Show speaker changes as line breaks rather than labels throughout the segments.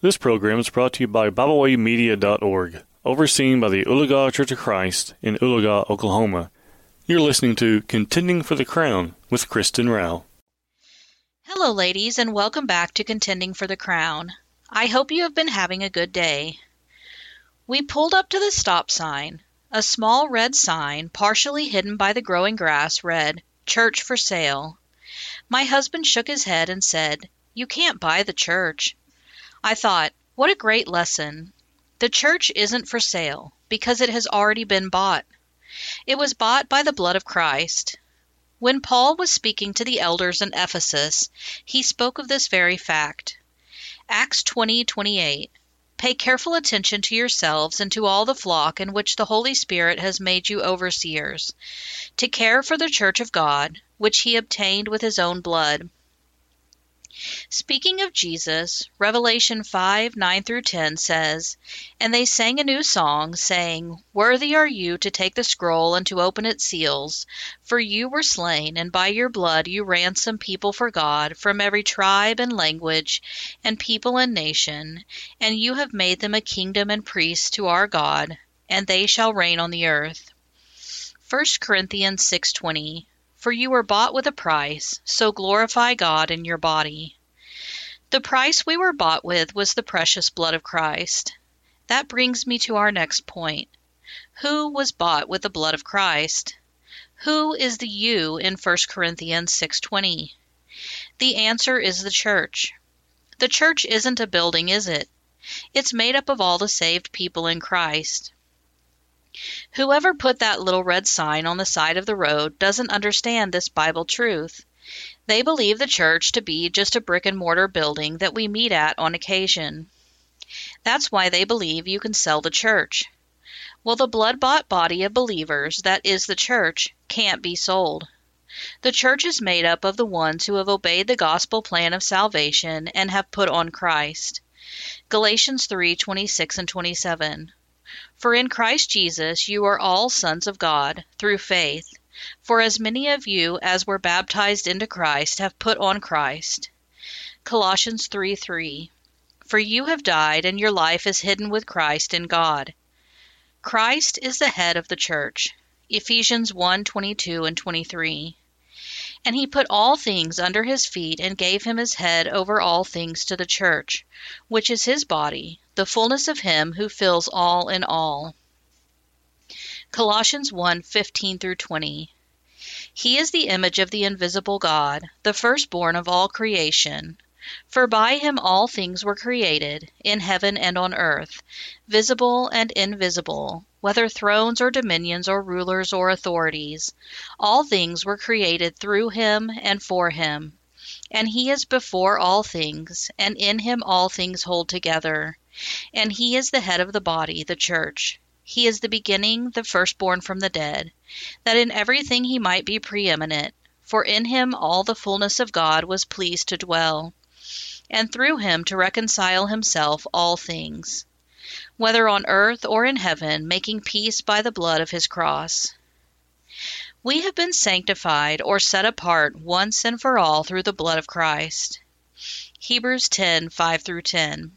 This program is brought to you by BibleWayMedia.org, overseen by the Oologah Church of Christ in Oologah, Oklahoma. You're listening to Contending for the Crown with Kristen Rao.
Hello, ladies, and welcome back to Contending for the Crown. I hope you have been having a good day. We pulled up to the stop sign. A small red sign, partially hidden by the growing grass, read, Church for Sale. My husband shook his head and said, You can't buy the church. I thought, What a great lesson. The church isn't for sale because it has already been bought. It was bought by the blood of Christ. When Paul was speaking to the elders in Ephesus, he spoke of this very fact. Acts 20:28 Pay careful attention to yourselves and to all the flock in which the Holy Spirit has made you overseers, to care for the church of God, which he obtained with his own blood. Speaking of Jesus, Revelation 5 9 through 10 says, And they sang a new song, saying, Worthy are you to take the scroll and to open its seals, for you were slain, and by your blood you ransomed people for God from every tribe and language and people and nation, and you have made them a kingdom and priests to our God, and they shall reign on the earth. 1 Corinthians 6:20 For you were bought with a price, so glorify God in your body. The price we were bought with was the precious blood of Christ. That brings me to our next point. Who was bought with the blood of Christ? Who is the you in 1 Corinthians 6:20? The answer is the church. The church isn't a building, is it? It's made up of all the saved people in Christ. Whoever put that little red sign on the side of the road doesn't understand this Bible truth. They believe the church to be just a brick and mortar building that we meet at on occasion. That's why they believe you can sell the church. Well, the blood bought body of believers, that is the church, can't be sold. The church is made up of the ones who have obeyed the gospel plan of salvation and have put on Christ. Galatians 3:26 and 27. For in Christ Jesus you are all sons of God through faith. For as many of you as were baptized into Christ have put on Christ. Colossians 3 3. For you have died, and your life is hidden with Christ in God. Christ is the head of the church. Ephesians 1 22 and 23. And he put all things under his feet and gave him his head over all things to the church, which is his body, the fullness of him who fills all in all. Colossians 1:15 through 20. He is the image of the invisible God, the firstborn of all creation. For by him all things were created, in heaven and on earth, visible and invisible, whether thrones or dominions or rulers or authorities. All things were created through him and for him. And he is before all things, and in him all things hold together. And he is the head of the body, the church. He is the beginning, the firstborn from the dead, that in everything he might be preeminent. For in him all the fullness of God was pleased to dwell, and through him to reconcile himself all things, whether on earth or in heaven, making peace by the blood of his cross. We have been sanctified or set apart once and for all through the blood of Christ. Hebrews 10 5 through 10.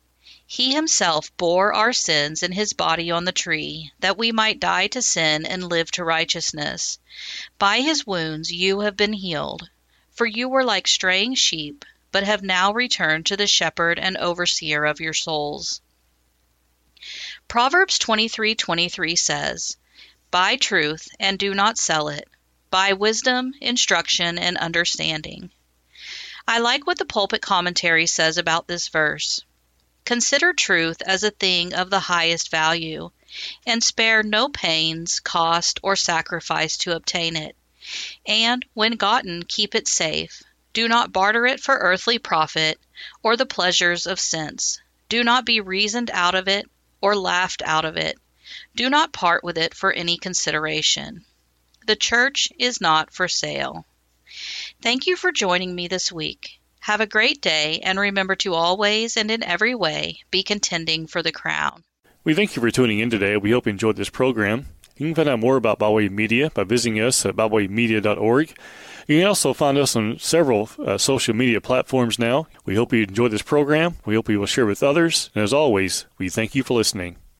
He himself bore our sins in his body on the tree, that we might die to sin and live to righteousness. By his wounds you have been healed. For you were like straying sheep, but have now returned to the shepherd and overseer of your souls. Proverbs 23:23 says, Buy truth and do not sell it. buy wisdom, instruction, and understanding. I like what the pulpit commentary says about this verse. Consider truth as a thing of the highest value, and spare no pains, cost, or sacrifice to obtain it. And, when gotten, keep it safe. Do not barter it for earthly profit or the pleasures of sense. Do not be reasoned out of it or laughed out of it. Do not part with it for any consideration. The church is not for sale. Thank you for joining me this week. Have a great day, and remember to always and in every way be contending for the crown.
We thank you for tuning in today. We hope you enjoyed this program. You can find out more about BibleWay Media by visiting us at biblewaymedia.org. You can also find us on several uh, social media platforms now. We hope you enjoyed this program. We hope you will share with others. And as always, we thank you for listening.